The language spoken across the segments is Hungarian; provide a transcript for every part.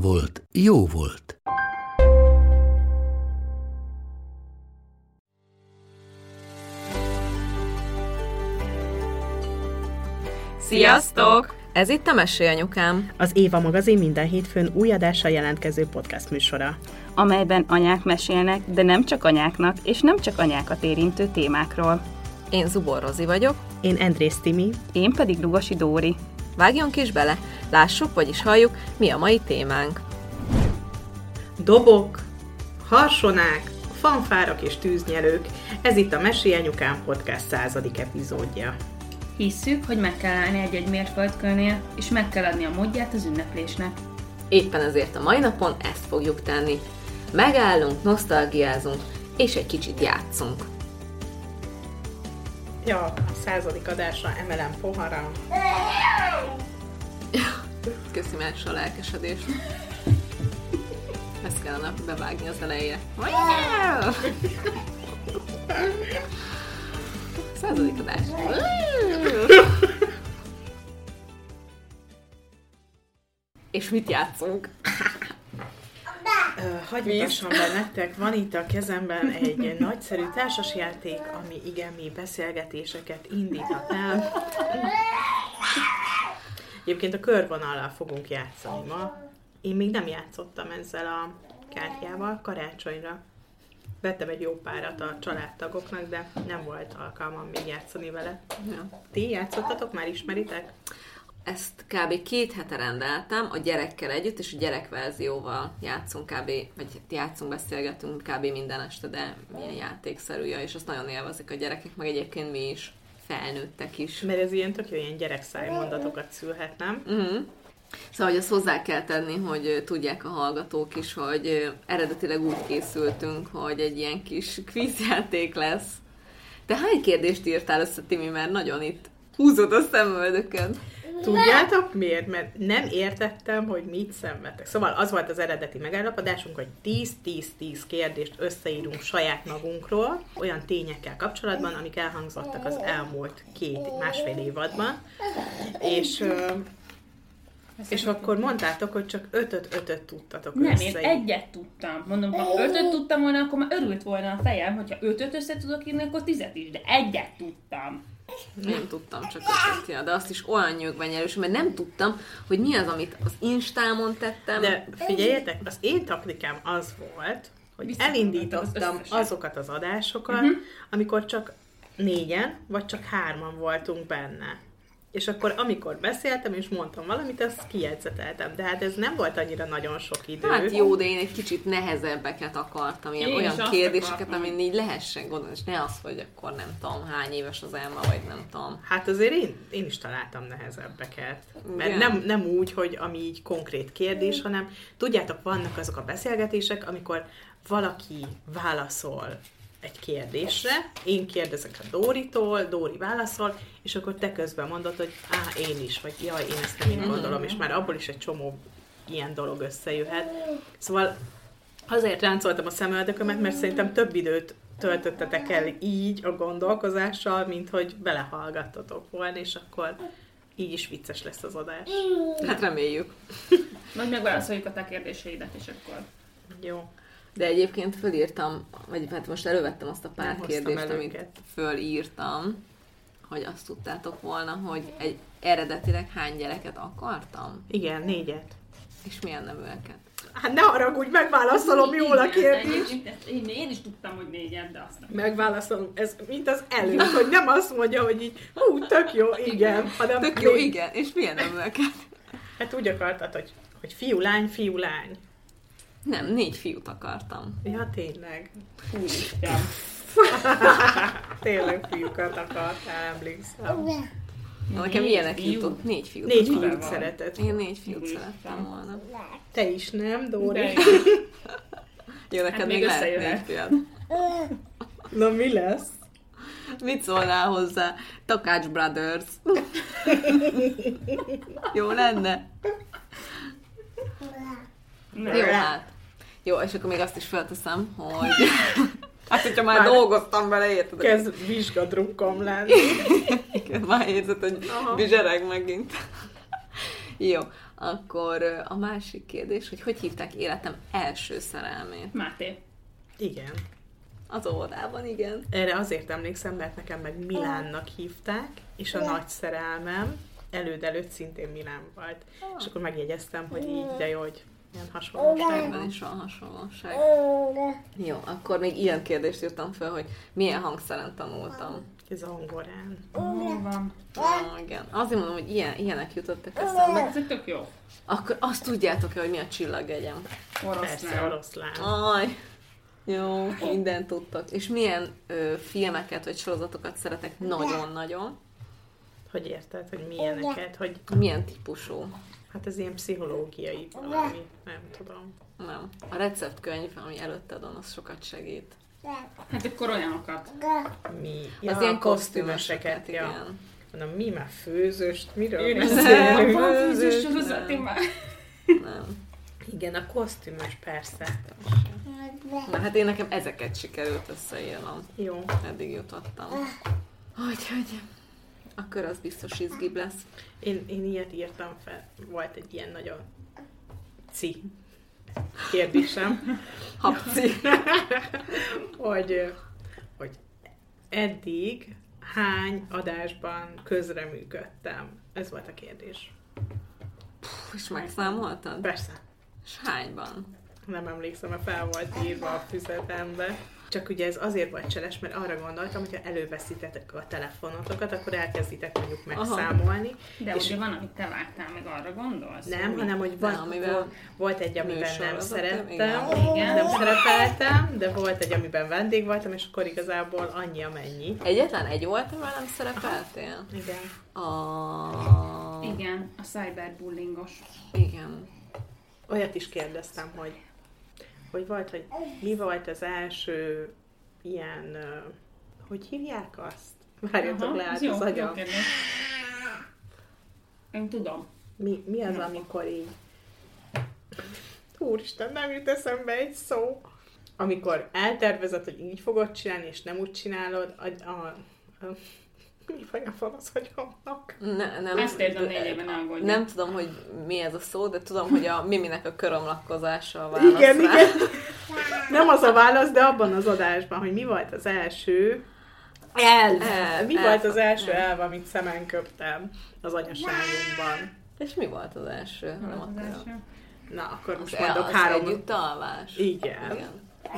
volt, jó volt. Sziasztok! Ez itt a Mesélyanyukám. Az Éva magazin minden hétfőn új adással jelentkező podcast műsora. amelyben anyák mesélnek, de nem csak anyáknak, és nem csak anyákat érintő témákról. Én Zubor Rozi vagyok. Én Andrész Timi, Én pedig Lugosi Dóri. Vágjunk is bele, lássuk, vagyis halljuk, mi a mai témánk. Dobok, harsonák, fanfárak és tűznyelők. Ez itt a Mesélyanyukám podcast századik epizódja. Hisszük, hogy meg kell állni egy-egy mérföldkőnél, és meg kell adni a módját az ünneplésnek. Éppen ezért a mai napon ezt fogjuk tenni. Megállunk, nosztalgiázunk, és egy kicsit játszunk. Ja, a századik adásra emelem poharam. Köszi más a lelkesedést. Ezt kellene bevágni az elejére. Századik adás. És mit játszunk? Hagyj mutassam be nektek, van itt a kezemben egy nagyszerű társasjáték, ami igen mély beszélgetéseket indíthat el. Egyébként a körvonallal fogunk játszani ma. Én még nem játszottam ezzel a kártyával karácsonyra. Vettem egy jó párat a családtagoknak, de nem volt alkalmam még játszani vele. Ja. Ti játszottatok? Már ismeritek? Ezt kb. két hete rendeltem a gyerekkel együtt, és a gyerekverzióval játszunk kb. vagy játszunk, beszélgetünk kb. minden este, de milyen játékszerűje, és azt nagyon élvezik a gyerekek, meg egyébként mi is, felnőttek is. Mert ez ilyen tök jó ilyen gyerekszáj mondatokat szülhet, nem? Uh-huh. Szóval, hogy azt hozzá kell tenni, hogy tudják a hallgatók is, hogy eredetileg úgy készültünk, hogy egy ilyen kis kvízjáték lesz. Te hány kérdést írtál össze, Timi, mert nagyon itt húzod a szemöldökön. Tudjátok miért? Mert nem értettem, hogy mit szenvedtek. Szóval az volt az eredeti megállapodásunk, hogy 10-10-10 kérdést összeírunk saját magunkról, olyan tényekkel kapcsolatban, amik elhangzottak az elmúlt két, másfél évadban. És, ö, és akkor mondtátok, hogy csak 5-5-5-öt tudtatok Nem, én összeírni. egyet tudtam. Mondom, ha ötöt tudtam volna, akkor már örült volna a fejem, hogyha ötöt össze tudok írni, akkor tizet is, de egyet tudtam. Nem tudtam csak ja, de azt is olyan nyögben nyerős, mert nem tudtam, hogy mi az, amit az Instámon tettem. De figyeljetek, az én taktikám az volt, hogy az elindítottam összeset. azokat az adásokat, Mhm. amikor csak négyen, vagy csak hárman voltunk benne. És akkor, amikor beszéltem és mondtam valamit, azt kijegyzeteltem. De hát ez nem volt annyira nagyon sok idő. Hát jó, de én egy kicsit nehezebbeket akartam, ilyen Én olyan kérdéseket, amin így lehessen gondolni, és ne az, hogy akkor nem tudom, hány éves az Emma, vagy nem tudom. Hát azért én, én is találtam nehezebbeket. Mert Igen. nem, nem úgy, hogy ami így konkrét kérdés, hanem tudjátok, vannak azok a beszélgetések, amikor valaki válaszol egy kérdésre, én kérdezek a Dóritól, Dóri válaszol, és akkor te közben mondod, hogy á, én is, vagy jaj, én ezt nem így gondolom, és már abból is egy csomó ilyen dolog összejöhet. Szóval azért ráncoltam a szemöldökömet, mert szerintem több időt töltöttetek el így a gondolkozással, mint hogy belehallgattatok volna, és akkor így is vicces lesz az adás. Hát reméljük. Majd megválaszoljuk a te kérdéseidet, és akkor... Jó. De egyébként fölírtam, vagy hát most elővettem azt a pár Nem kérdést, amit fölírtam, hogy azt tudtátok volna, hogy egy eredetileg hány gyereket akartam, Igen, négyet. és milyen nevűeket. Hát ne haragudj, megválaszolom jól a kérdést. Én, én, én is tudtam, hogy négyet, de azt nem. Megválaszolom, ez mint az előtt, hogy nem azt mondja, hogy így, hú, tök jó, igen, hanem Tök jó, még- igen, és milyen nevűeket. Hát úgy akartad, hogy, hogy fiú, lány, fiú, lány. Nem, négy fiút akartam. Ja, tényleg. Úristen. Tényleg fiúkat akartál, emlékszem. Na, Nekem Négy ilyenek fiú? jutott. Négy fiút. Négy fiút van? szeretett. Én négy fiút Úristen. szerettem volna. Te is nem, Dóri? De Jó, neked Hát még még lehet négy fiad. Na mi lesz? Mit szólnál hozzá? Takács Brothers. Jó lenne? Jó, hát. Jó, és akkor még azt is felteszem, hogy... Hát, hogyha már, Már- dolgoztam vele, érted? Kezd vizsgadrukkom lenni. Igen, Már érzed, hogy bizsereg megint. Jó, akkor a másik kérdés, hogy hogy hívták életem első szerelmét? Máté. Igen. Az óvodában, igen. Erre azért emlékszem, mert nekem meg Milánnak hívták, és a nagy szerelmem előd előtt szintén Milán volt. És akkor megjegyeztem, hogy így, de jó, hogy ilyen hasonlóság Ebben van. is van hasonlóság. Jó, akkor még ilyen kérdést írtam fel, hogy milyen hangszeren tanultam. Ez a hangorán. Hol van? Ah, igen. Azért mondom, hogy ilyen, ilyenek jutottak eszembe. Ez tök jó. Akkor azt tudjátok-e, hogy mi a csillagjegyem? Persze, Oroszlán. oroszlán. Aj, jó, mindent tudtak. És milyen ö, filmeket vagy sorozatokat szeretek nagyon-nagyon? Hogy érted, hogy milyeneket, hogy Milyen típusú? Hát ez ilyen pszichológiai valami, nem tudom. Nem. A receptkönyv, ami előtted van, az sokat segít. Hát akkor olyanokat. Mi? Ja, az ilyen kosztümöseket, ja. igen. Mondom, mi már főzöst, miről Én beszélünk? van fűzős sorozat, én már. Nem. Igen, a kosztümös, persze. Na hát én nekem ezeket sikerült összeírnom. Jó. Eddig jutottam. Úgyhogy akkor az biztos izgibb lesz. Én, én ilyet írtam fel. Volt egy ilyen nagyon ci kérdésem, Hapci. hogy, hogy eddig hány adásban közreműködtem? Ez volt a kérdés. És megszámoltad? Persze. És hányban? Nem emlékszem, mert fel volt írva a füzetembe. Csak ugye ez azért volt cseles, mert arra gondoltam, hogyha előveszítetek a telefonotokat, akkor elkezditek mondjuk megszámolni. De És- ugye van, amit te vágtál, meg arra gondolsz? Nem, hogy- hanem hogy van, Nem, amivel volt, egy, amiben nem szerettem, igen. Igen. nem szerepeltem, de volt egy, amiben vendég voltam, és akkor igazából annyi, amennyi. Egyetlen egy volt, amivel nem szerepeltél? Igen. A... Igen, a cyberbullyingos. Igen. Olyat is kérdeztem, hogy hogy volt, hogy mi volt az első ilyen, hogy hívják azt? Várjatok le, ez át jó, az jó agyam. kérdés. Én tudom. Mi, mi az, amikor így... Úristen, nem jut eszembe egy szó. Amikor eltervezed, hogy így fogod csinálni, és nem úgy csinálod, a, a, a mi vagy a fanasz agyamnak? Ne, nem, Ezt érzem négy éve, ne aggódj. Nem tudom, hogy mi ez a szó, de tudom, hogy a Miminek a körömlakkozása a válasz Igen, rá. igen. Nem az a válasz, de abban az adásban, hogy mi volt az első elv. Elv, mi elv. volt az első elv, amit szemen köptem az anyaságunkban? És mi volt az első? Nem Az első. Na, akkor Az, most el, mondok az három. együtt alvás? Igen. Igen.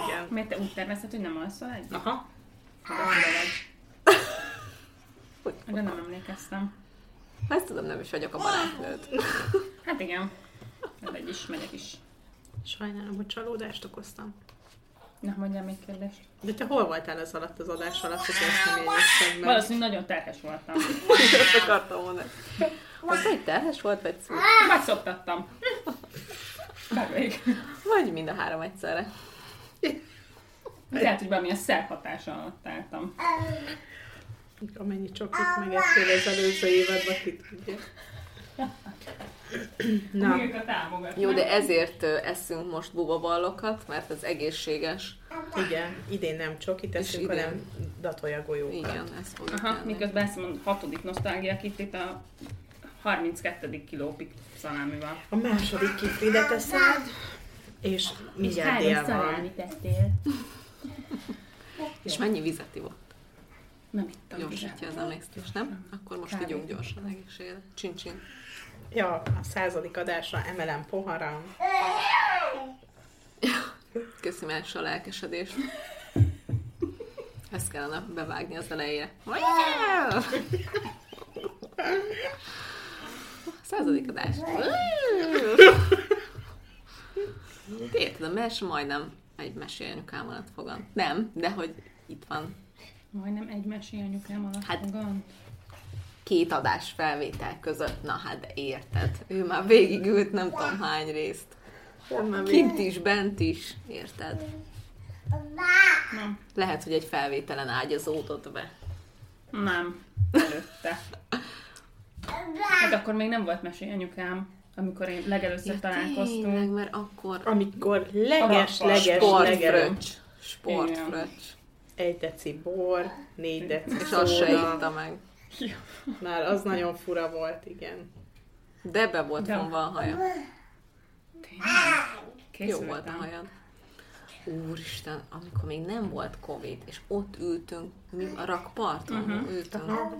Igen. Miért te úgy tervezted, hogy nem alszol együtt? Aha. Hogy? De nem emlékeztem. Ezt tudom, nem is vagyok a barátnőd. Hát igen. Egy is, megyek is. Sajnálom, hogy csalódást okoztam. Na, mondjál még kérdést. De te hol voltál az alatt az adás alatt, hogy ezt nem jegyeztem meg? Valószínűleg nagyon terhes voltam. Ezt akartam mondani. Az vagy terhes volt, vagy szó? Vagy szoptattam. Bár még. Vagy mind a három egyszerre. Lehet, hogy valamilyen szerhatása alatt álltam. Amennyi csokit megettél az előző évadban, ki tudja. Na, a. Jó, de ezért eszünk most bubaballokat, mert ez egészséges. igen, idén nem csokit eszünk, idén- hanem datolja golyókat. Igen, ezt fogjuk Aha, tenni. miközben ezt mondom, hatodik nosztalgia kit itt a 32. kiló pik szalámival. A második kifride teszed, és mindjárt dél van. tettél? És mennyi vizet ivott? Nem ittam Gyorsítja az emlékszést, nem? Akkor most Kávét. igyunk gyorsan egészségre. Csin-csin. Ja, a századik adásra emelem poharam. Köszönöm első a lelkesedést. Ezt kellene bevágni az elejére. Századik adás. Érted, a mes majdnem egy mesélnyukám alatt fogant. Nem, de hogy itt van. Majdnem egy mesé anyukám alatt Hát- magam. két adás felvétel között, na hát érted. Ő már végigült nem tudom hány részt. Kint is, bent is, érted? Nem. Lehet, hogy egy felvételen ágyazódott be. Nem. Előtte. Hát akkor még nem volt mesélyanyukám, amikor én legelőször Tényleg, találkoztunk. mert akkor Amikor leges, leges, leges, sportfröccs. Sportfröccs. Egy deci bor, négy deci És azt se itta meg. Már az nagyon fura volt, igen. De be volt De- vonva a haja. Jó volt a hajad. Úristen, amikor még nem volt Covid, és ott ültünk, mi a rakparton uh-huh. ültünk,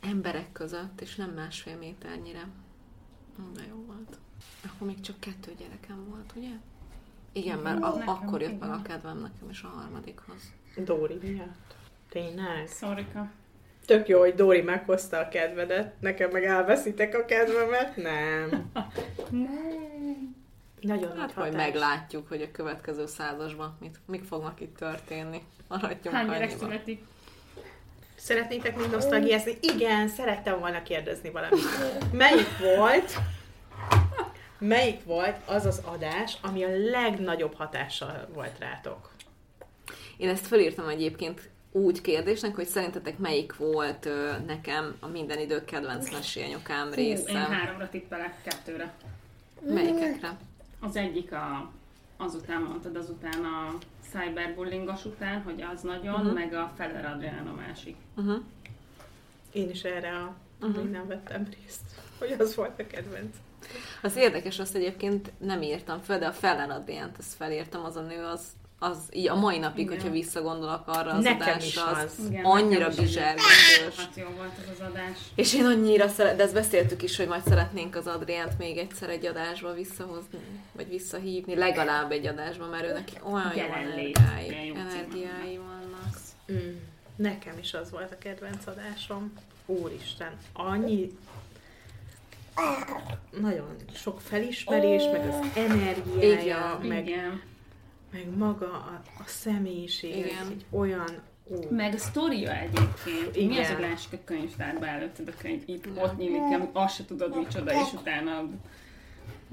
emberek között, és nem másfél méternyire. De jó volt. Akkor még csak kettő gyerekem volt, ugye? Igen, mert a- akkor jött meg a kedvem nekem is a harmadikhoz. Dóri miatt. Tényleg? Szorika. Tök jó, hogy Dóri meghozta a kedvedet, nekem meg elveszitek a kedvemet? Nem. Nagyon Hát hatás. meglátjuk, hogy a következő százasban mit, mik fognak itt történni. Maradjunk Hány gyerek születik? Szeretnétek még nosztalgiázni? Igen, szerettem volna kérdezni valamit. Melyik volt, melyik volt az az adás, ami a legnagyobb hatással volt rátok? Én ezt felírtam egyébként úgy kérdésnek, hogy szerintetek melyik volt ö, nekem a minden idők kedvenc mesélyanyukám Hú, része. én háromra tippelek, kettőre. Melyikekre? Az egyik a, azután mondtad, azután a cyberbullyingos után, hogy az nagyon, uh-huh. meg a Feller Adrián a másik. Uh-huh. Én is erre a uh-huh. nem vettem részt, hogy az volt a kedvenc. Az érdekes, azt egyébként nem írtam fel, de a Fellen Adriánt ezt felírtam, az a nő, az, az így a mai napig, Igen. hogyha visszagondolok arra az Nekem adásra, is az, az. Igen, annyira bizsergős. Hát jó volt az az adás. És én annyira szeret, de ezt beszéltük is, hogy majd szeretnénk az Adriánt még egyszer egy adásba visszahozni, vagy visszahívni, legalább egy adásba, mert ő neki olyan jó energiái, energiái vannak. Mm. Nekem is az volt a kedvenc adásom. Úristen, annyi nagyon sok felismerés, meg az energiája, Igen, meg, Igen. meg maga a, a személyiség, Igen. egy olyan ó, Meg a sztoria egyébként. Igen. Mi az, hogy lássuk a könyvtárba előtted a könyv, itt ott nyílik, ami azt se tudod micsoda, és utána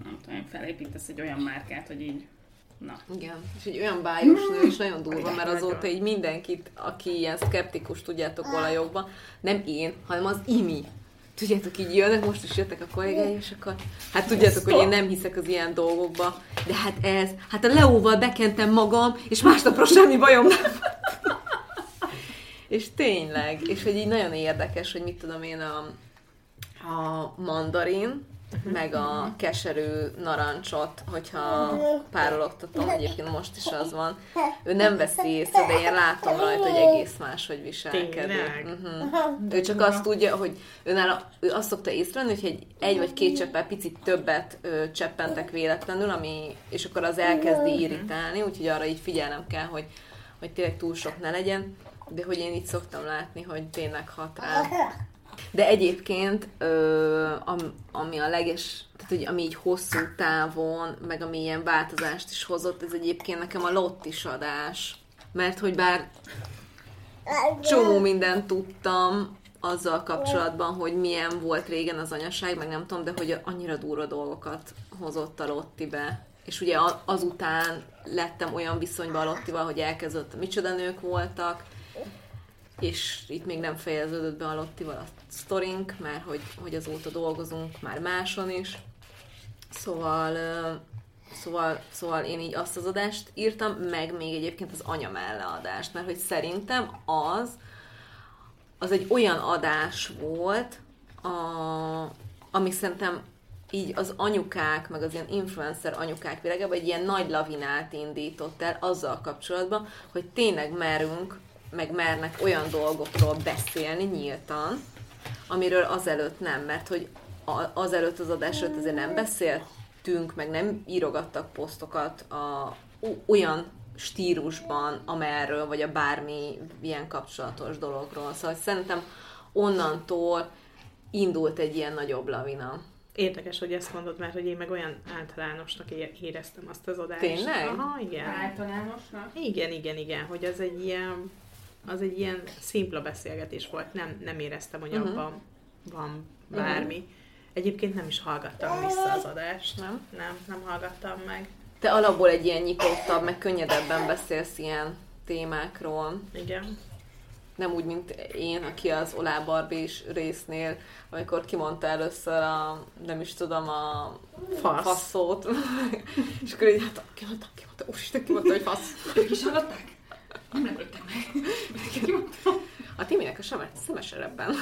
nem tudom, felépítesz egy olyan márkát, hogy így Na. Igen, és egy olyan bájos nő is nagyon durva, mert azóta így mindenkit, aki ilyen szkeptikus, tudjátok, olajokban, nem én, hanem az imi. Tudjátok, így jönnek, most is jöttek a kollégái, és akkor, hát tudjátok, hogy én nem hiszek az ilyen dolgokba, de hát ez, hát a Leóval bekentem magam, és másnapra semmi bajom nem. És tényleg, és hogy így nagyon érdekes, hogy mit tudom én, a, a mandarin, meg a keserű narancsot, hogyha párologtatom, egyébként most is az van, ő nem veszi észre, de én látom rajta, hogy egész máshogy viselkedik. Uh-huh. Ő csak azt tudja, hogy ő, nála, ő azt szokta észrevenni, hogy egy, egy vagy két cseppel picit többet ö, cseppentek véletlenül, ami, és akkor az elkezdi irritálni, úgyhogy arra így figyelnem kell, hogy, hogy tényleg túl sok ne legyen, de hogy én így szoktam látni, hogy tényleg hat rá. De egyébként, ö, am, ami a leges, tehát hogy ami így hosszú távon, meg ami ilyen változást is hozott, ez egyébként nekem a lottis adás. Mert hogy bár csomó mindent tudtam azzal kapcsolatban, hogy milyen volt régen az anyaság, meg nem tudom, de hogy annyira durva dolgokat hozott a Lottibe. És ugye azután lettem olyan viszonyban a Lottival, hogy elkezdett, micsoda nők voltak, és itt még nem fejeződött be a Lottival a sztorink, mert hogy, hogy azóta dolgozunk már máson is. Szóval, szóval, szóval én így azt az adást írtam, meg még egyébként az anya melle adást, mert hogy szerintem az, az egy olyan adás volt, a, ami szerintem így az anyukák, meg az ilyen influencer anyukák világában egy ilyen nagy lavinát indított el azzal kapcsolatban, hogy tényleg merünk, meg mernek olyan dolgokról beszélni nyíltan, amiről azelőtt nem, mert hogy azelőtt az adás előtt azért nem beszéltünk, meg nem írogattak posztokat a, olyan stílusban, amerről, vagy a bármi ilyen kapcsolatos dologról. Szóval szerintem onnantól indult egy ilyen nagyobb lavina. Érdekes, hogy ezt mondod, mert hogy én meg olyan általánosnak éreztem azt az adást. Tényleg? Aha, igen. Általánosnak? Igen, igen, igen, hogy az egy ilyen az egy ilyen szimpla beszélgetés volt, nem, nem éreztem, hogy abban van bármi. Egyébként nem is hallgattam vissza az adást. Nem? Nem, nem hallgattam meg. Te alapból egy ilyen nyitottabb, meg könnyedebben beszélsz ilyen témákról. Igen. Nem úgy, mint én, aki az Olá Barbie résznél, amikor kimondta először a, nem is tudom, a Fasz. faszót. és akkor így, hát kimondta, kimondta, úristen, kimondta, hogy fasz. Ők is hallották? Nem lepődtem meg. A Timinek a semet szemeserebben.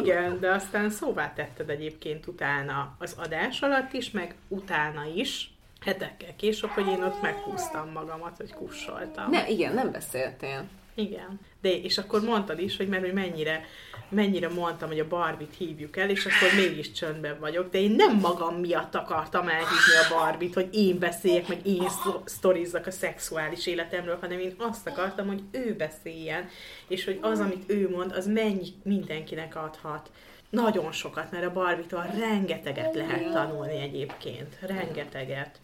Igen, de aztán szóvá tetted egyébként utána az adás alatt is, meg utána is, hetekkel később, hogy én ott meghúztam magamat, hogy kussoltam. Nem, igen, nem beszéltél. Igen. De, és akkor mondtad is, hogy mert hogy mennyire, mennyire mondtam, hogy a Barbit hívjuk el, és akkor mégis csöndben vagyok, de én nem magam miatt akartam elhívni a Barbit, hogy én beszéljek, meg én szto- sztorizzak a szexuális életemről, hanem én azt akartam, hogy ő beszéljen, és hogy az, amit ő mond, az mennyi mindenkinek adhat. Nagyon sokat, mert a Barbitól rengeteget lehet tanulni egyébként. Rengeteget.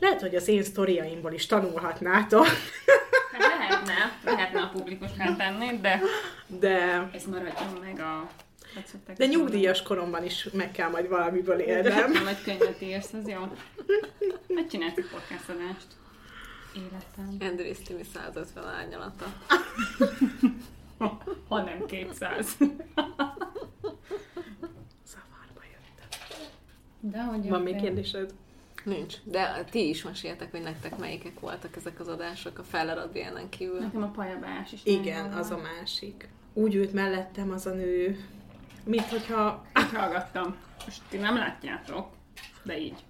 Lehet, hogy az én sztoriaimból is tanulhatnátok, Hát lehetne, lehetne a publikusnál tenni, de de ez maradjon meg a... szokták De nyugdíjas koromban is meg kell majd valamiből élnem. Nem, vagy könyvet írsz, az jó. Megcsinálsz egy podcast adást. Életem. Andrész Timi 150 árnyalata. Ha nem 200. Zavarba jöttem. De hogy Van még kérdésed? Nincs. De ti is meséltek, hogy nektek melyikek voltak ezek az adások a Feller kívül. Nekem a pajabás is. Igen, az a másik. Úgy ült mellettem az a nő, mint hogyha... Hallgattam. Most ti nem látjátok, de így.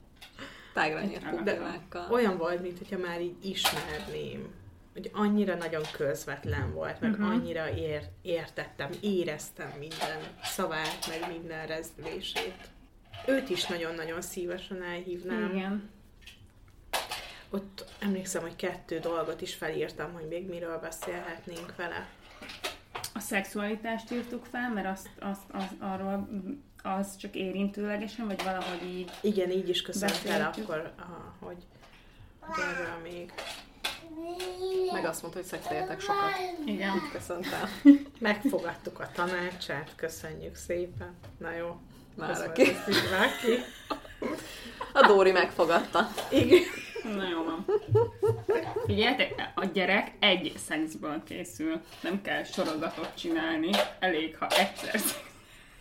Tágra pupillákkal. Olyan volt, mint hogyha már így ismerném. Hogy annyira nagyon közvetlen volt, meg uh-huh. annyira ér, értettem, éreztem minden szavát, meg minden rezdülését. Őt is nagyon-nagyon szívesen elhívnám. Igen. Ott emlékszem, hogy kettő dolgot is felírtam, hogy még miről beszélhetnénk vele. A szexualitást írtuk fel, mert azt, azt, azt arról az csak érintőlegesen, vagy valahogy így. Igen, így is köszönt el Beszéltük. akkor, aha, hogy, hogy erről még. Meg azt mondta, hogy szexeljetek sokat. Igen. Köszöntem. Megfogadtuk a tanácsát, köszönjük szépen. Na jó. Már aki. Váki. A Dóri megfogadta. Igen. Na jó van. Figyeljetek, a gyerek egy szexből készül. Nem kell sorozatot csinálni. Elég, ha egyszer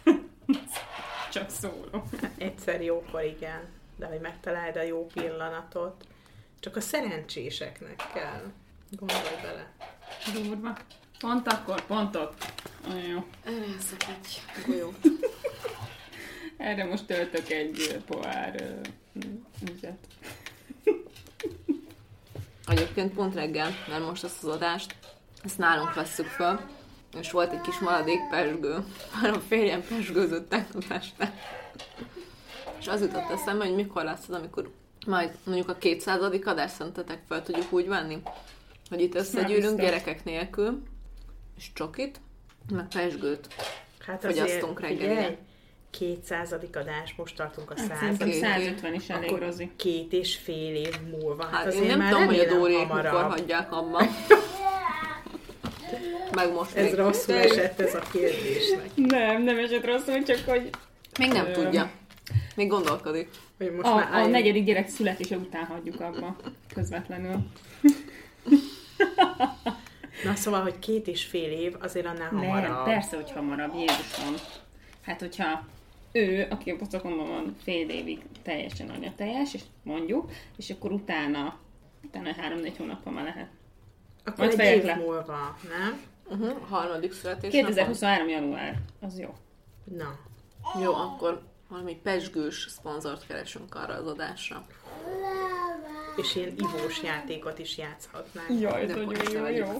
csak szóló. Egyszer jókor igen, de hogy megtaláld a jó pillanatot. Csak a szerencséseknek kell. Gondolj bele. Durva. Pont akkor, pont ott. Olyan jó. Eljászok egy golyót. Erre most töltök egy pohár vizet. Egyébként pont reggel, mert most ezt az adást, ezt nálunk vesszük föl, és volt egy kis maradék pesgő. Már a férjem pesgőzött tegnap este. És az jutott eszembe, hogy mikor lesz az, amikor majd mondjuk a 200. adást szerintetek fel tudjuk úgy venni, hogy itt összegyűlünk gyerekek nélkül, és csokit, meg pesgőt. Hát Fogyasztunk reggelire. Figyelj, 200. adás, most tartunk a Hát 100 szerintem Két 150 is elég Akkor rozi. két és fél év múlva. Hát, Hát azért én nem már tudom, hogy a Dóriék mikor hagyják abba. Meg most Ez még. rosszul esett ez a kérdésnek. Nem, nem esett rosszul, csak hogy Még nem Ö, tudja. Még gondolkodik. Hogy most a, már a álljunk. negyedik gyerek születése után hagyjuk abba közvetlenül. Na szóval, hogy két és fél év, azért annál Nem, hamarabb. persze, hogy hamarabb, Jézusom. Hát, hogyha ő, aki a pocakomban van fél évig teljesen anyateljes, és mondjuk, és akkor utána, utána három-négy hónappal már lehet. Akkor Majd egy év le. múlva, nem? Uh-huh. Harmadik születés. 2023. január, az jó. Na. Jó, akkor valami pesgős szponzort keresünk arra az adásra. És ilyen ivós játékot is játszhatnánk. Jaj, De ez nagyon jó, jó.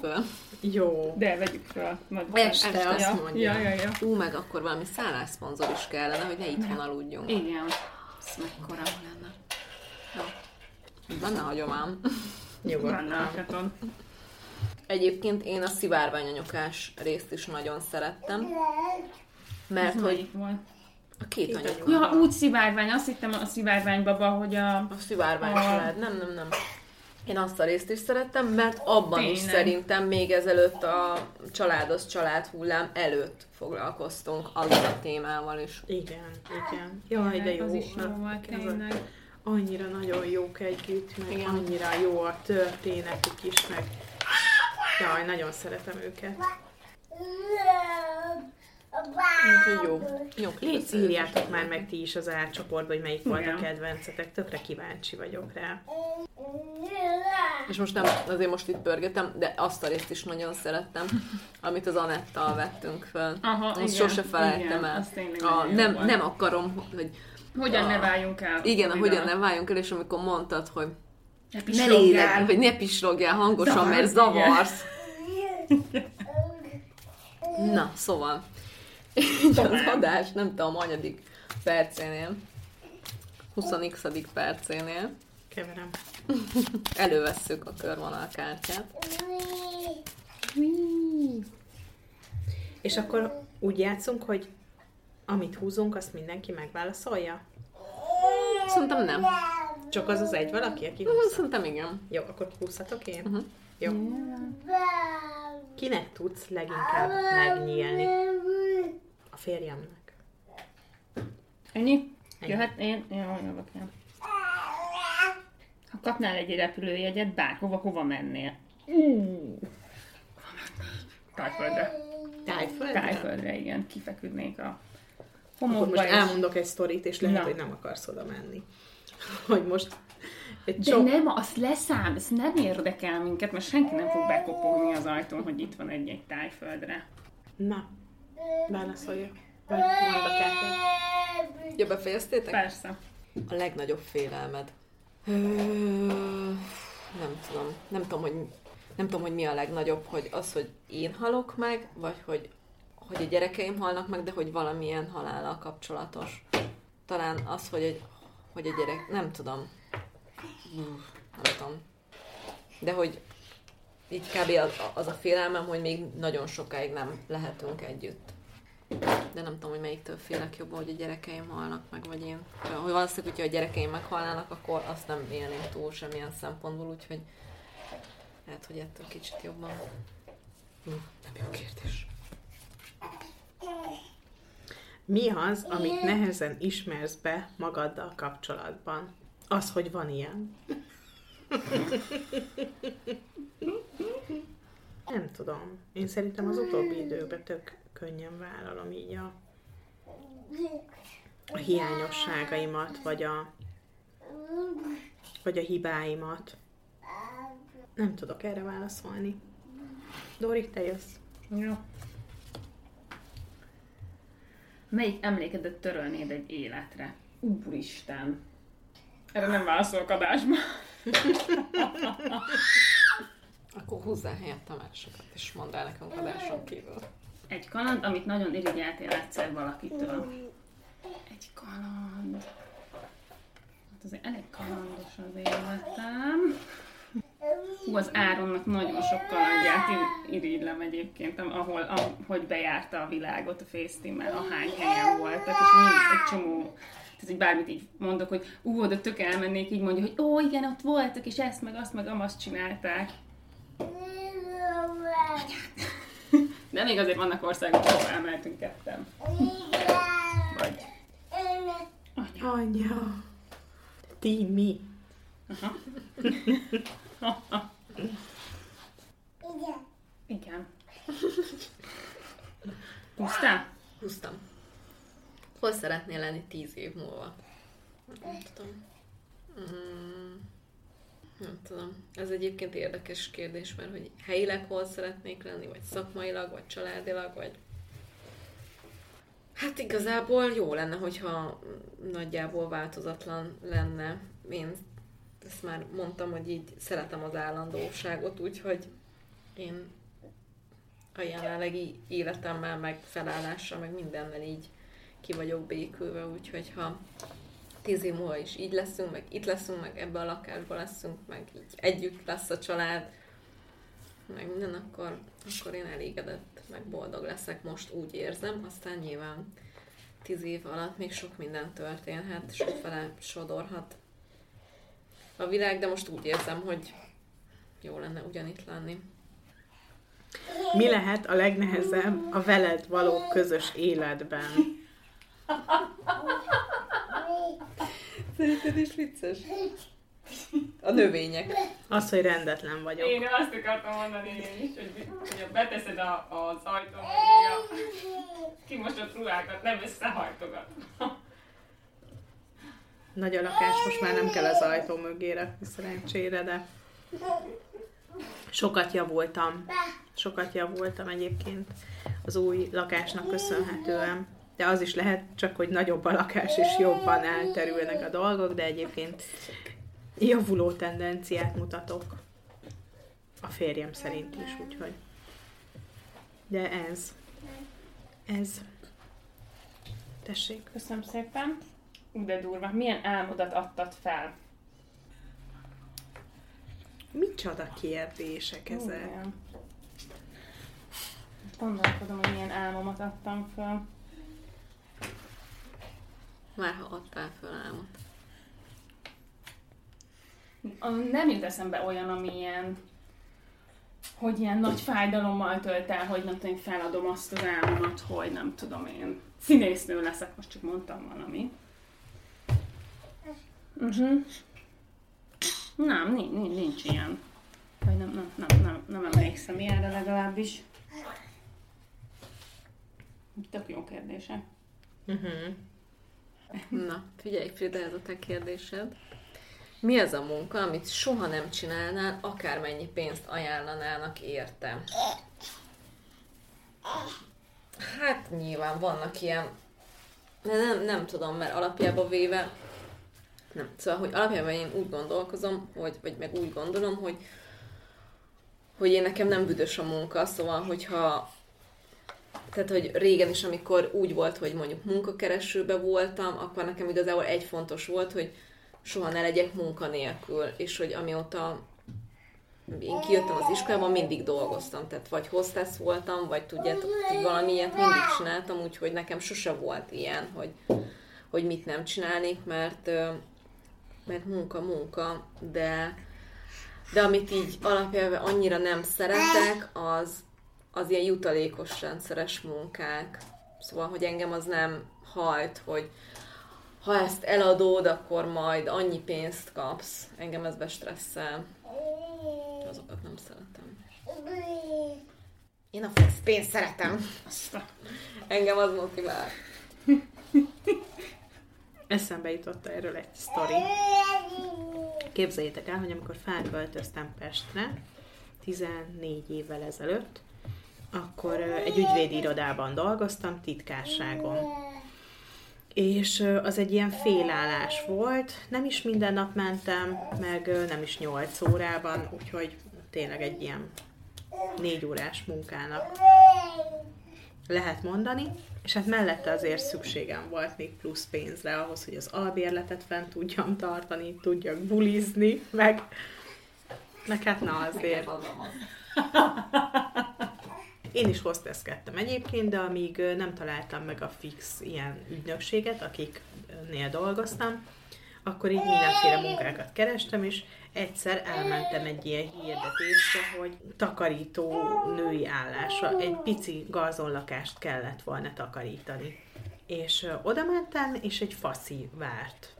Jó. De vegyük fel. Majd Este, este, azt ja. mondja. Ja, ja, ja. Ú, meg akkor valami szállásszponzor is kellene, hogy ne itthon aludjunk. Igen. Ez mekkora lenne. Jó. Benne hagyom ám. Benne Nyugodtan. Egyébként én a szivárványanyokás részt is nagyon szerettem. Mert hogy Melyik volt? A két Két anyok. Ja, úgy szivárvány, azt hittem a szivárvány baba, hogy a... A szivárvány A- család. Nem, nem, nem. Én azt a részt is szerettem, mert abban is Tényleg. szerintem még ezelőtt a családos család hullám előtt foglalkoztunk azzal a témával is. Igen, igen. Jaj, de jó. Az is jó volt tényleg. Annyira nagyon jók együtt, meg Igen. annyira jó a történetük is, meg jaj, nagyon szeretem őket. Úgyhogy jó. Jó Légy írjátok már meg ti is az árcsoportba, hogy melyik volt a Igen. kedvencetek, tökre kíváncsi vagyok rá. És most nem, azért most itt pörgetem, de azt a részt is nagyon szerettem, amit az Anettal vettünk fel. Aha, azt igen, sose felejtem igen, el. A, nem, nem akarom, hogy Hogyan ne Ah. váljunk el? igen, újra? hogyan nem váljunk el, és amikor mondtad, hogy Ne ne lélek, vagy ne pislogjál hangosan, Zavarsz, mert zavarsz. Na, szóval. Így az adás, nem tudom, anyadik percénél, 20 percénél Keverem. elővesszük a körvonalkártyát. És akkor úgy játszunk, hogy amit húzunk, azt mindenki megválaszolja? Szerintem nem. Csak az az egy valaki, aki húzza? Szerintem igen. Jó, akkor húzhatok én? Mhm. Jó. Kinek tudsz leginkább megnyílni? A férjemnek. Ennyi? Ennyi. Jöhet én? Jó, jövök én. Ha kapnál egy repülőjegyet, bárhova, hova mennél? Uh. Tájföldre. Tájföldre? Tájföldre, igen. Kifeküdnék a Akkor homokba. most és- elmondok egy sztorit, és lehet, Na. hogy nem akarsz oda menni. Hogy most egy De sok... nem, azt leszám, ez nem érdekel minket, mert senki nem fog bekopogni az ajtón, hogy itt van egy-egy tájföldre. Na, válaszolja. Vagy. Ja, befejeztétek? Persze. A legnagyobb félelmed. Nem tudom. Nem tudom, hogy, nem tudom, hogy mi a legnagyobb, hogy az, hogy én halok meg, vagy hogy, hogy a gyerekeim halnak meg, de hogy valamilyen halállal kapcsolatos. Talán az, hogy, egy, hogy a gyerek... Nem tudom. Tudom. De hogy így kb. Az, az a félelmem, hogy még nagyon sokáig nem lehetünk együtt. De nem tudom, hogy melyiktől félek jobban, hogy a gyerekeim halnak meg, vagy én. Hogy valószínűleg, hogyha a gyerekeim meghalnának, akkor azt nem élném túl semmilyen szempontból, úgyhogy lehet, hogy ettől kicsit jobban. Hm, nem jó kérdés. Mi az, amit nehezen ismersz be magaddal kapcsolatban? Az, hogy van ilyen. Nem tudom. Én szerintem az utóbbi időben tök könnyen vállalom így a, a hiányosságaimat, vagy a, vagy a hibáimat. Nem tudok erre válaszolni. Dori, te jössz. Jó. Melyik emlékedet törölnéd egy életre? Úristen! Erre nem válaszolok adásba. Akkor húzzál helyettem másokat, és mondd el nekünk adáson kívül. Egy kaland, amit nagyon irigyeltél egyszer valakitől. Egy kaland. Hát azért elég kalandos az életem. Hú, az Áronnak nagyon sok kalandját ir- irigylem egyébként, am- ahol, ahogy bejárta a világot a FaceTime-mel, ahány helyen voltak, és mind egy csomó, tehát hogy bármit így mondok, hogy ú, oda tök elmennék, így mondja, hogy ó, igen, ott voltak, és ezt meg azt meg amazt csinálták. De még azért vannak országok, ahol elmehetünk ketten. Vagy. Anya! Ti mi? Igen. Pusztál? Húztam. Hol szeretnél lenni tíz év múlva? Nem tudom. Mm, nem tudom. Ez egyébként érdekes kérdés, mert hogy helyileg hol szeretnék lenni, vagy szakmailag, vagy családilag, vagy... Hát igazából jó lenne, hogyha nagyjából változatlan lenne. Én ezt már mondtam, hogy így szeretem az állandóságot, úgyhogy én a jelenlegi életemmel, meg felállással, meg mindennel így ki vagyok békülve, úgyhogy ha tíz év múlva is így leszünk, meg itt leszünk, meg ebbe a lakásba leszünk, meg így együtt lesz a család, meg minden, akkor, akkor én elégedett, meg boldog leszek, most úgy érzem, aztán nyilván tíz év alatt még sok minden történhet, sokfele sodorhat a világ, de most úgy érzem, hogy jó lenne ugyanitt lenni. Mi lehet a legnehezebb a veled való közös életben? Szerinted is vicces? A növények. Az, hogy rendetlen vagyok. Én azt akartam mondani én is, hogy, hogy beteszed a, az ajtó a kimosott ruhákat, nem összehajtogat. Nagy a lakás, most már nem kell az ajtó mögé rakni szerencsére, de sokat javultam. Sokat javultam egyébként az új lakásnak köszönhetően. De az is lehet csak, hogy nagyobb a lakás, és jobban elterülnek a dolgok, de egyébként javuló tendenciát mutatok. A férjem szerint is, úgyhogy. De ez. Ez. Tessék. Köszönöm szépen. De durva. Milyen álmodat adtad fel? Micsoda kérdések ezek? Igen. Gondolkodom, hogy milyen álmomat adtam fel. Már ha adtál föl álmot. Nem jut eszembe olyan, ami ilyen, hogy ilyen nagy fájdalommal tölt el, hogy nem tudom, feladom azt az álmomat, hogy nem tudom én, színésznő leszek, most csak mondtam valami. Uh-huh. Nem, nincs, nincs, nincs ilyen. Vagy nem, nem, nem, nem, nem emlékszem ilyenre legalábbis. Tök jó kérdések. Uh-huh. Na, figyelj Frida, ez a te kérdésed. Mi az a munka, amit soha nem csinálnál, akármennyi pénzt ajánlanának érte? Hát nyilván vannak ilyen, de nem, nem tudom, mert alapjában véve, nem, szóval, hogy alapjában én úgy gondolkozom, hogy, vagy meg úgy gondolom, hogy hogy én nekem nem büdös a munka, szóval, hogyha tehát, hogy régen is, amikor úgy volt, hogy mondjuk munkakeresőbe voltam, akkor nekem igazából egy fontos volt, hogy soha ne legyek munkanélkül, és hogy amióta én kijöttem az iskolában, mindig dolgoztam, tehát vagy hostess voltam, vagy tudjátok, hogy valami mindig csináltam, úgyhogy nekem sose volt ilyen, hogy, hogy mit nem csinálnék, mert, mert munka, munka, de, de amit így alapjában annyira nem szeretek, az, az ilyen jutalékos rendszeres munkák. Szóval, hogy engem az nem hajt, hogy ha ezt eladod, akkor majd annyi pénzt kapsz. Engem ez bestresszel. Azokat nem szeretem. Én a fix pénzt szeretem. Engem az motivál. Eszembe jutott erről egy sztori. Képzeljétek el, hogy amikor felköltöztem Pestre, 14 évvel ezelőtt, akkor egy ügyvédi irodában dolgoztam, titkárságon. És az egy ilyen félállás volt, nem is minden nap mentem, meg nem is 8 órában, úgyhogy tényleg egy ilyen 4 órás munkának lehet mondani, és hát mellette azért szükségem volt még plusz pénzre ahhoz, hogy az albérletet fent tudjam tartani, tudjak bulizni, meg, meg hát na azért. Én is hostesskedtem egyébként, de amíg nem találtam meg a fix ilyen ügynökséget, akiknél dolgoztam, akkor így mindenféle munkákat kerestem, és egyszer elmentem egy ilyen hirdetésre, hogy takarító női állásra, egy pici garzonlakást kellett volna takarítani. És oda mentem, és egy faszi várt.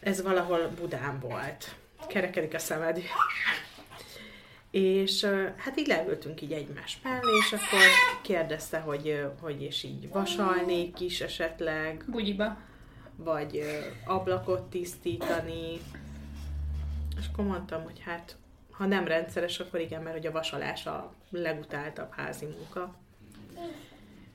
Ez valahol Budán volt. Kerekedik a szemed. És hát így leültünk így egymás mellé, és akkor kérdezte, hogy, hogy és így vasalnék is esetleg, Bugyiba. vagy ablakot tisztítani. És akkor mondtam, hogy hát, ha nem rendszeres, akkor igen, mert hogy a vasalás a legutáltabb házi munka.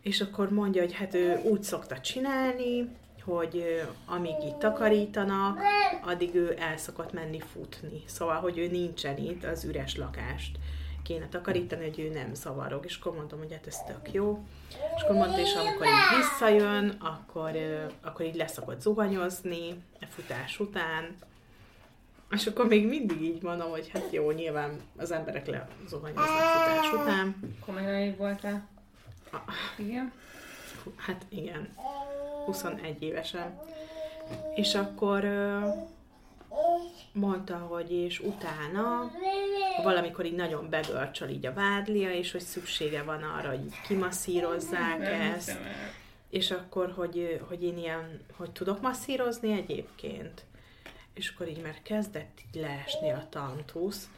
És akkor mondja, hogy hát ő úgy szokta csinálni, hogy amíg itt takarítanak, addig ő el szokott menni futni. Szóval, hogy ő nincsen itt, az üres lakást kéne takarítani, hogy ő nem szavarog. És akkor mondtam, hogy hát ez tök jó. És akkor mondta, és amikor így visszajön, akkor, akkor így leszokott zuhanyozni a futás után. És akkor még mindig így mondom, hogy hát jó, nyilván az emberek lezuhanyoznak futás után. Komolyai voltál. Igen. Hát igen, 21 évesen. És akkor, mondta, hogy és utána valamikor így nagyon begörcsöl így a vádlia, és hogy szüksége van arra, hogy kimasszírozzák Nem ezt, és akkor, hogy, hogy én ilyen, hogy tudok masszírozni egyébként. És akkor így már kezdett így leesni a tantusz.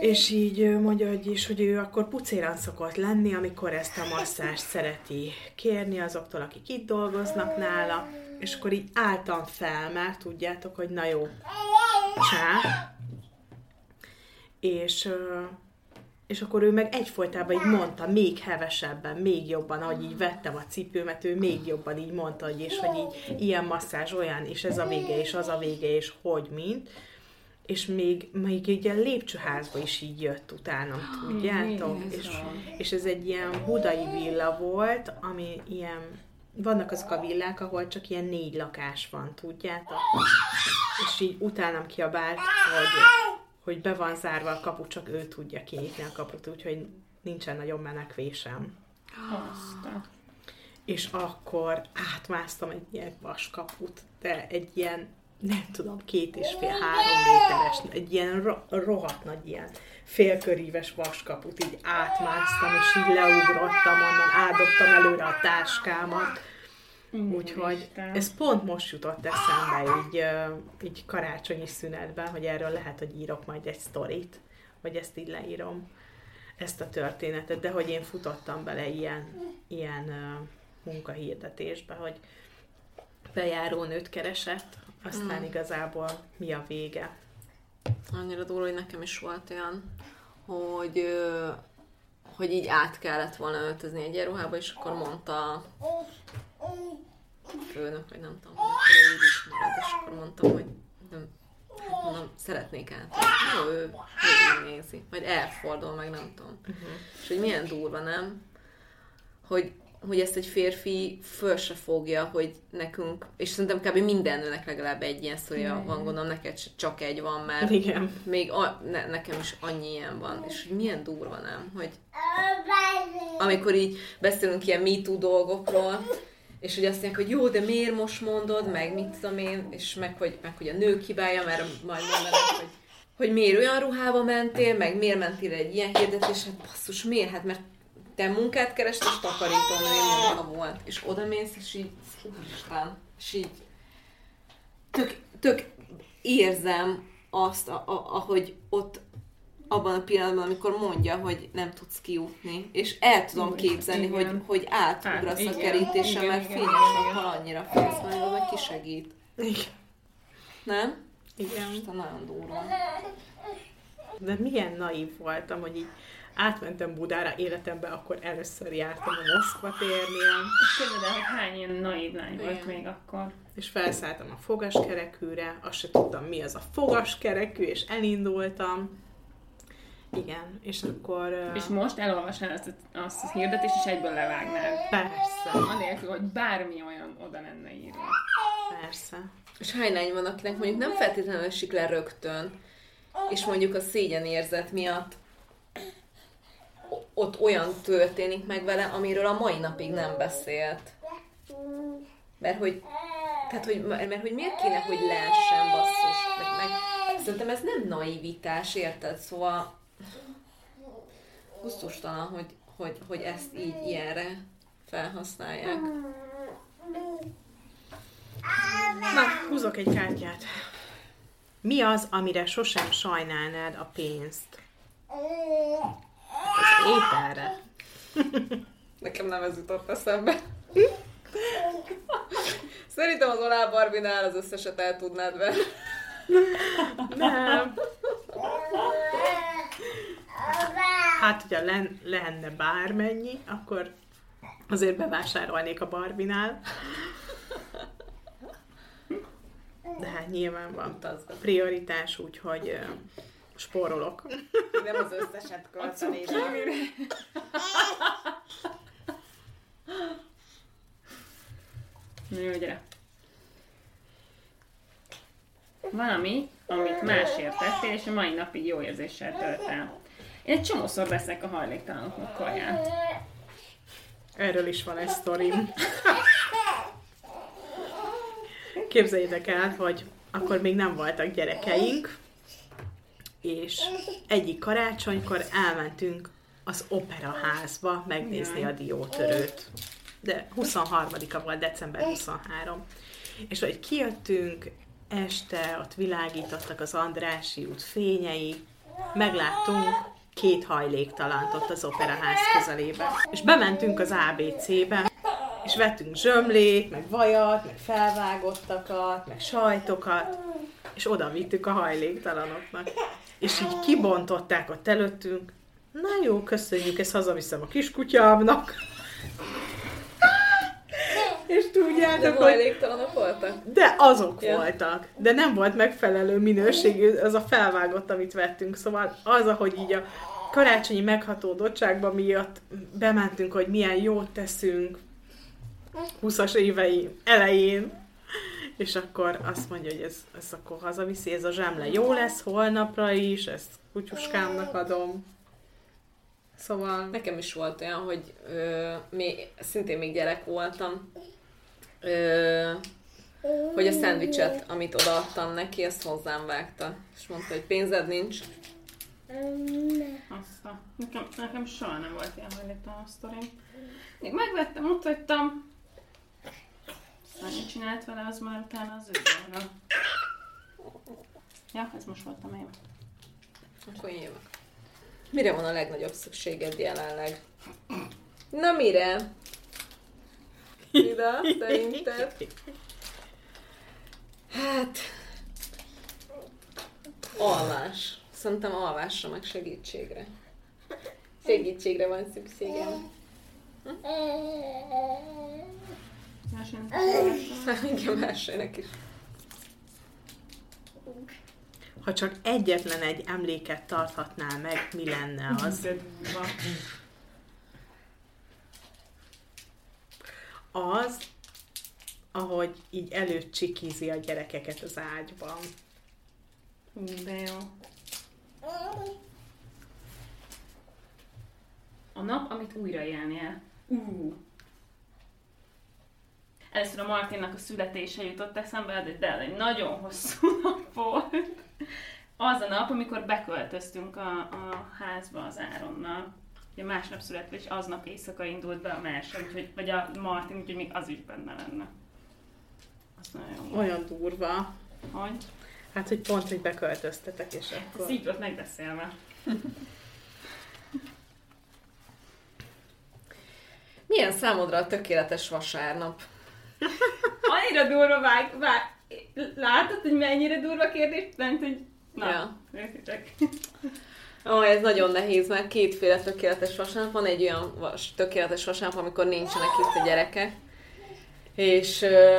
És így mondja, hogy, is, hogy ő akkor pucéran szokott lenni, amikor ezt a masszást szereti kérni azoktól, akik itt dolgoznak nála, és akkor így álltam fel, mert tudjátok, hogy na jó, csá. És, és akkor ő meg egyfolytában így mondta, még hevesebben, még jobban, ahogy így vettem a cipőmet, ő még jobban így mondta, hogy és hogy így ilyen masszázs olyan, és ez a vége, és az a vége, és hogy mint. És még, még egy ilyen lépcsőházba is így jött utána, tudjátok? És, Jézusom. és ez egy ilyen budai villa volt, ami ilyen, vannak azok a villák, ahol csak ilyen négy lakás van, tudjátok? És így utánam kiabált, hogy, hogy be van zárva a kapu, csak ő tudja kinyitni a kaput, úgyhogy nincsen nagyon menekvésem. Azt a- És akkor átmásztam egy ilyen vaskaput, de egy ilyen, nem tudom, két és fél, három méteres, egy ilyen ro- rohadt nagy ilyen félköríves vaskaput, így átmásztam, és így leugrottam onnan, áldobtam előre a táskámat. Úgyhogy ez pont most jutott eszembe, így, így karácsonyi szünetben, hogy erről lehet, hogy írok majd egy sztorit, vagy ezt így leírom, ezt a történetet, de hogy én futottam bele ilyen, ilyen ö, munkahirdetésbe, hogy bejáró nőt keresett, aztán igazából mi a vége. Annyira durva, hogy nekem is volt olyan, hogy, hogy így át kellett volna öltözni egy ruhába, és akkor mondta a főnök, vagy nem tudom, hogy is marad, és akkor mondtam, hogy nem, hát mondom, szeretnék át. Jó, ő, ő nézi, vagy elfordul, meg nem tudom. Uh-huh. És hogy milyen durva, nem? Hogy, hogy ezt egy férfi föl se fogja, hogy nekünk, és szerintem kb. minden nőnek legalább egy ilyen sztoria van, gondolom neked csak egy van, mert Igen. még a, ne, nekem is annyi ilyen van, és hogy milyen durva, nem? Hogy amikor így beszélünk ilyen MeToo dolgokról, és hogy azt mondják, hogy jó, de miért most mondod, meg mit tudom én, és meg hogy, meg, hogy a nők hibája, mert majd mondanak, hogy, hogy miért olyan ruhába mentél, meg miért mentél egy ilyen hirdetés, hát basszus, miért? Hát mert te munkát keresd, és takarító női munka volt. És oda mész, és így, úristen, és így tök, tök érzem azt, a, a, ahogy ott abban a pillanatban, amikor mondja, hogy nem tudsz kijutni. És el tudom képzelni, igen. hogy, hogy átugrasz Hát, a kerítésen, mert fényes nappal annyira félsz, majd oda ki segít. Igen. Nem? Igen. Isten, nagyon durva. De milyen naív voltam, hogy így átmentem Budára életemben, akkor először jártam a Moszkva térnél, el, hogy hány ilyen naív lány volt még akkor. és felszálltam a fogaskerekűre, azt se tudtam, mi az a fogaskerekű, és elindultam. Igen, és akkor... És most elolvasnál azt, a- azt a hirdetést, és egyből levágnád. Persze, Anélkül, hogy bármi olyan oda lenne írva. persze. És hány lány van, akinek mondjuk nem feltétlenül esik le rögtön, és mondjuk a szégyenérzet miatt o- ott olyan történik meg vele, amiről a mai napig nem beszélt. Mert hogy, tehát, hogy, mert hogy miért kéne, hogy leessen basszus, meg, meg szerintem ez nem naivitás, érted? Szóval gusztustalan, hogy, hogy, hogy ezt így ilyenre felhasználják. Na, húzok egy kártyát. Mi az, amire sosem sajnálnád a pénzt? Az ételre. Nekem nem ez jutott eszembe. Szerintem az Olá Barbinál az összeset el tudnád venni. Nem. Hát, hogyha len, lenne bármennyi, akkor azért bevásárolnék a Barbinál. De hát nyilván van prioritás, úgyhogy spórolok. Nem az összeset költenéd. Na jó, gyere. Valami, amit másért tettél, és a mai napig jó érzéssel tölt el. Én egy csomószor veszek a hajléktalanoknak kaját. Erről is van egy sztorim. Képzeljétek el, hogy akkor még nem voltak gyerekeink, és egyik karácsonykor elmentünk az operaházba megnézni a diótörőt. De 23-a volt, december 23. És hogy kijöttünk, este ott világítottak az Andrási út fényei, megláttunk két hajléktalant ott az operaház közelében. És bementünk az ABC-be, és vettünk zsömlét, meg vajat, meg felvágottakat, meg sajtokat, és oda vittük a hajléktalanoknak. És így kibontották ott előttünk, na jó, köszönjük, ezt hazaviszem a kiskutyámnak. És tudjátok, hogy hajléktalanok voltak? de azok ja. voltak. De nem volt megfelelő minőségű az a felvágott, amit vettünk. Szóval az, ahogy így a karácsonyi meghatódottságban miatt bementünk, hogy milyen jót teszünk 20-as évei elején, és akkor azt mondja, hogy ez, ez akkor hazaviszi, ez a zsemle jó lesz holnapra is, ezt kutyuskámnak adom. Szóval... Nekem is volt olyan, hogy ö, még, szintén még gyerek voltam, ö, hogy a szendvicset, amit odaadtam neki, azt hozzám vágta. És mondta, hogy pénzed nincs. Azt a... Nekem, nekem soha nem volt ilyen hajléktalan sztorim. Még megvettem, mutattam. Aztán mit csinált vele, az már utána az ő dolga. Ja, ez most voltam én. Akkor én jövök. Mire van a legnagyobb szükséged jelenleg? Na mire? Ida, szerinted? Hát... Alvás. Szerintem alvásra, meg segítségre. Segítségre van szükségem. Versenyt Igen, másainak is. Ha csak egyetlen egy emléket tarthatnál meg, mi lenne az? Az, ahogy így előtt csikizi a gyerekeket az ágyban. De jó. A nap, amit újra élnél. Uh. Először a Martinnak a születése jutott eszembe, de, de egy nagyon hosszú nap volt. Az a nap, amikor beköltöztünk a, a házba az Áronnal. Ugye másnap születve, és aznap éjszaka indult be a Merse, úgyhogy, vagy a Martin, úgyhogy még az is benne lenne. Az nagyon jó. Olyan durva. Hogy? Hát, hogy pont, hogy beköltöztetek, és Ez akkor... így volt megbeszélve. Milyen számodra a tökéletes vasárnap? Annyira durva vág, vág. Látod, hogy mennyire durva kérdés? Ment, hogy... Na, Ja. értitek. Ó, ez nagyon nehéz, mert kétféle tökéletes vasárnap. Van egy olyan vas, tökéletes vasárnap, amikor nincsenek itt a gyerekek, és ö,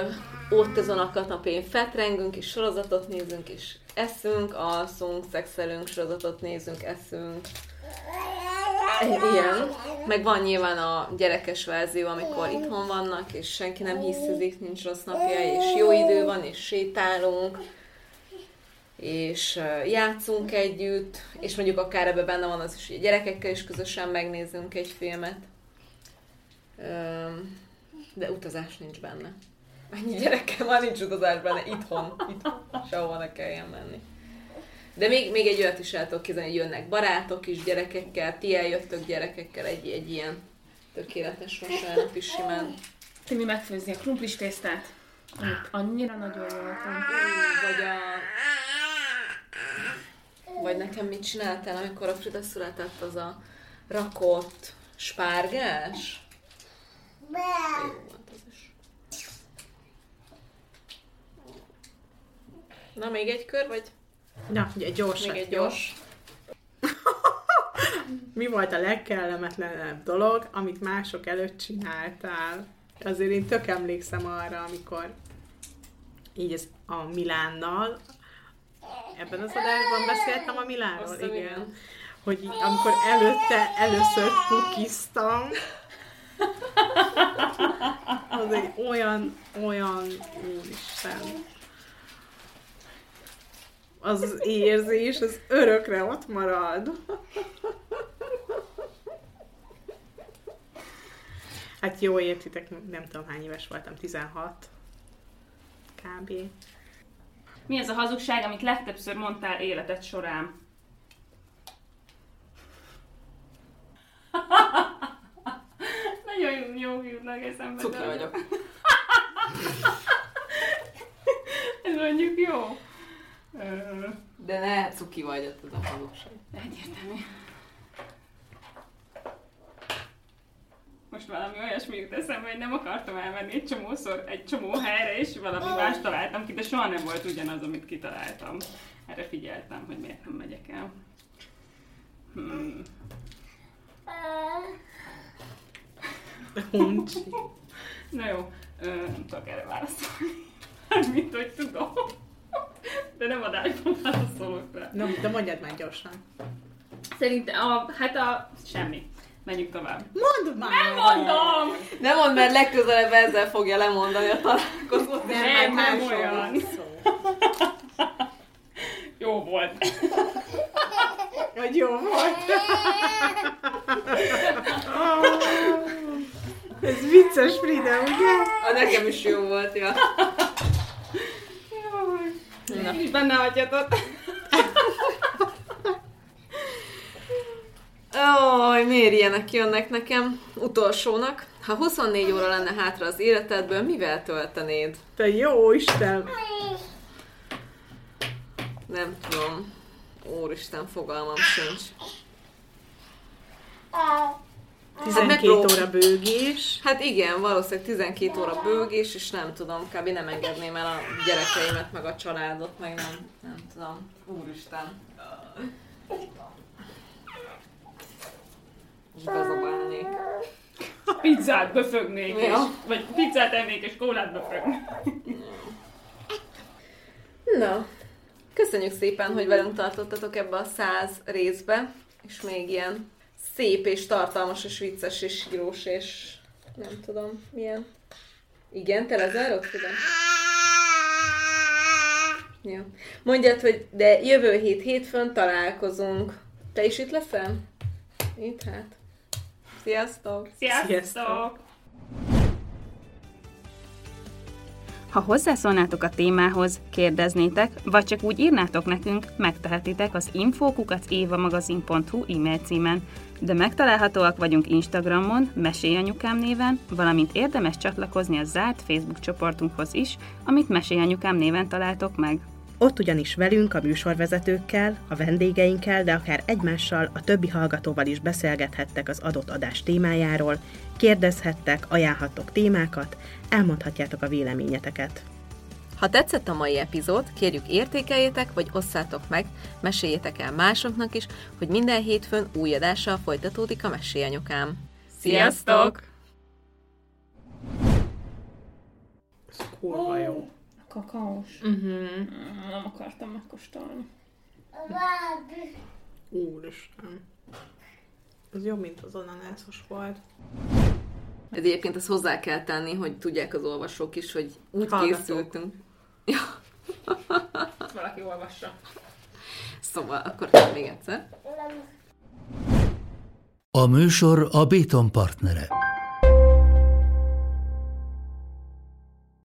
ott azon a napén fetrengünk, és sorozatot nézünk, és eszünk, alszunk, szexelünk, sorozatot nézünk, eszünk. Ilyen. Meg van nyilván a gyerekes verzió, amikor itthon vannak, és senki nem hiszezik, nincs rossz napja, és jó idő van, és sétálunk, és játszunk együtt, és mondjuk akár ebben benne van az is, hogy a gyerekekkel is közösen megnézzünk egy filmet. De utazás nincs benne. Annyi gyerekkel már nincs utazás benne, itthon, itthon, sehova ne kelljen menni. De még, még egy olyat is el tudok képzelni, hogy jönnek barátok is gyerekekkel, ti eljöttök gyerekekkel, egy, egy ilyen tökéletes vasárnap is simán. Timi megfőzni a krumplis tésztát. Amit annyira nagyon van. Vagy a... Vagy nekem mit csináltál, amikor a Frida született, az a rakott spárgás? Jó volt az is. Na, még egy kör, vagy Na, ugye gyors. még egy gyors? Mi volt a legkellemetlenebb dolog, amit mások előtt csináltál? Azért én tök emlékszem arra, amikor így ez a Milánnal, ebben az adásban beszéltem a Milánról, Azt hiszem, igen. igen. Hogy így, amikor előtte először pukiztam, az egy olyan, olyan, úristen, az az érzés, az örökre ott marad. Hát jó, értitek, nem tudom hány éves voltam, 16 kb. Mi az a hazugság, amit legtöbbször mondtál életed során? Nagyon jó jutnak eszembe. Dolgok. vagyok. Ez mondjuk jó. De ne cuki vagy, ez a hazugság. Egyértelmű. Most valami olyasmi jut eszembe, hogy nem akartam elmenni egy csomószor egy csomó helyre, és valami más találtam ki, de soha nem volt ugyanaz, amit kitaláltam. Erre figyeltem, hogy miért nem megyek el. Hmm. Huncsi. Na jó, nem tudok erre válaszolni. Mint hogy tudom. De nem adásban válaszolok rá. Na, de mondjad már gyorsan. Szerintem, a, hát a, semmi. Menjünk tovább. Mondd már! Nem mondom! Nem mondd, mert legközelebb ezzel fogja lemondani a találkozót. Nem, nem másról olyan. Jó volt. Hogy jó volt. Ez vicces, Frida, ugye? A nekem is jó volt, ja. Is benne hagyhatod. Ój, miért ilyenek jönnek nekem? Utolsónak. Ha 24 óra lenne hátra az életedből, mivel töltenéd? Te jó Isten! Nem tudom. Úristen, fogalmam sincs. 12 megprób- óra bőgés. Hát igen, valószínűleg 12 óra bőgés, és nem tudom, kb. nem engedném el a gyerekeimet, meg a családot, meg nem, nem tudom. Úristen. És bezabálnék. Pizzát befögnék, és, Ja. vagy pizzát ennék, és kólát befögnék. Na, köszönjük szépen, hogy velünk tartottatok ebbe a száz részbe, és még ilyen szép és tartalmas és vicces és sírós és nem tudom, milyen. Igen, te lezárod, tudom. Ja. Mondjad, hogy de jövő hét hétfőn találkozunk. Te is itt leszel? Itt hát. Sziasztok! Sziasztok! Sziasztok! Ha hozzászólnátok a témához, kérdeznétek, vagy csak úgy írnátok nekünk, megtehetitek az infokukacévamagazin.hu e-mail címen, de megtalálhatóak vagyunk Instagramon, Mesélyanyukám néven, valamint érdemes csatlakozni a zárt Facebook csoportunkhoz is, amit Mesélyanyukám néven találtok meg. Ott ugyanis velünk, a műsorvezetőkkel, a vendégeinkkel, de akár egymással, a többi hallgatóval is beszélgethettek az adott adás témájáról, kérdezhettek, ajánlhattok témákat, elmondhatjátok a véleményeteket. Ha tetszett a mai epizód, kérjük értékeljétek, vagy osszátok meg, meséljétek el másoknak is, hogy minden hétfőn új adással folytatódik a Mesélyanyukám. Sziasztok! Ez kurva jó. Kakaós. Uh-huh. Nem akartam megkóstolni. Úristen. Ez jobb, mint az ananászos volt. Ez egyébként ezt hozzá kell tenni, hogy tudják az olvasók is, hogy úgy Hallgatók. készültünk. Ja, Valaki olvassa. szóval akkor még egyszer. A műsor a Béton partnere.